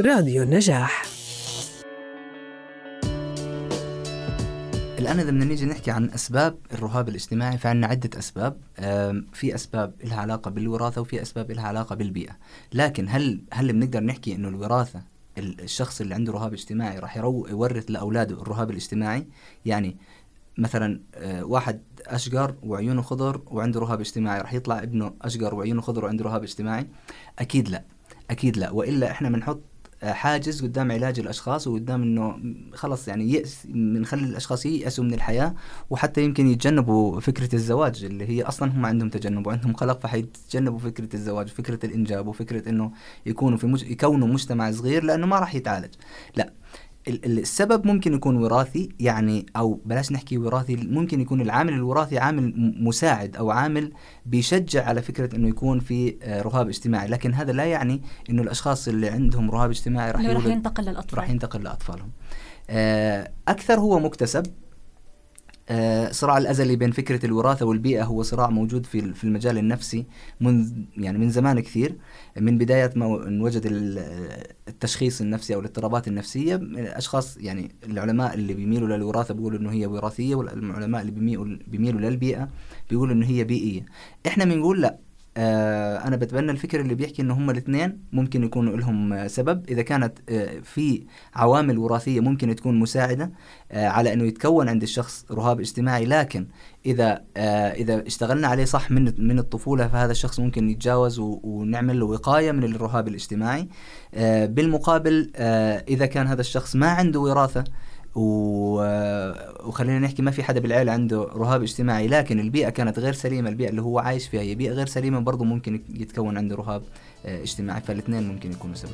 راديو النجاح. الآن إذا بدنا نيجي نحكي عن أسباب الرهاب الاجتماعي فعندنا عدة أسباب. في أسباب لها علاقة بالوراثة وفي أسباب لها علاقة بالبيئة. لكن هل هل بنقدر نحكي إنه الوراثة الشخص اللي عنده رهاب اجتماعي راح يورث لأولاده الرهاب الاجتماعي؟ يعني مثلا آه، واحد أشقر وعيونه خضر وعنده رهاب اجتماعي راح يطلع ابنه أشقر وعيونه خضر وعنده رهاب اجتماعي؟ أكيد لا. أكيد لا. وإلا إحنا بنحط حاجز قدام علاج الأشخاص وقدام إنه خلص يعني يأس بنخلي الأشخاص ييأسوا من الحياة وحتى يمكن يتجنبوا فكرة الزواج اللي هي أصلا هم عندهم تجنب وعندهم قلق فحيتجنبوا فكرة الزواج وفكرة الإنجاب وفكرة إنه يكونوا في مج... يكونوا مجتمع صغير لأنه ما راح يتعالج. لا السبب ممكن يكون وراثي يعني أو بلاش نحكي وراثي ممكن يكون العامل الوراثي عامل مساعد أو عامل بيشجع على فكرة إنه يكون في آه، رهاب اجتماعي. لكن هذا لا يعني إنه الأشخاص اللي عندهم رهاب اجتماعي راح ينتقل للأطفال. راح ينتقل لأطفالهم. آه، أكثر هو مكتسب آه، الأزلي بين فكرة الوراثة والبيئة هو صراع موجود في في المجال النفسي منذ يعني من زمان كثير. من بداية ما انوجد التشخيص النفسي أو الاضطرابات النفسية الاشخاص يعني العلماء اللي بيميلوا للوراثة بيقولوا إنه هي وراثية والعلماء اللي بيميلوا بيميلوا للبيئة بيقولوا إنه هي بيئية. إحنا بنقول لا آه أنا بتبنى الفكر اللي بيحكي إنه هم الاثنين ممكن يكونوا لهم سبب. إذا كانت آه في عوامل وراثية ممكن تكون مساعدة آه على إنه يتكون عند الشخص رهاب اجتماعي. لكن إذا إذا اشتغلنا عليه صح من من الطفولة فهذا الشخص ممكن يتجاوز ونعمل له وقاية من الرهاب الاجتماعي. بالمقابل إذا كان هذا الشخص ما عنده وراثة وخلينا نحكي ما في حدا بالعيلة عنده رهاب اجتماعي لكن البيئة كانت غير سليمة البيئة اللي هو عايش فيها هي بيئة غير سليمة برضه ممكن يتكون عنده رهاب آه، اجتماعي فالاثنين ممكن يكونوا سبب.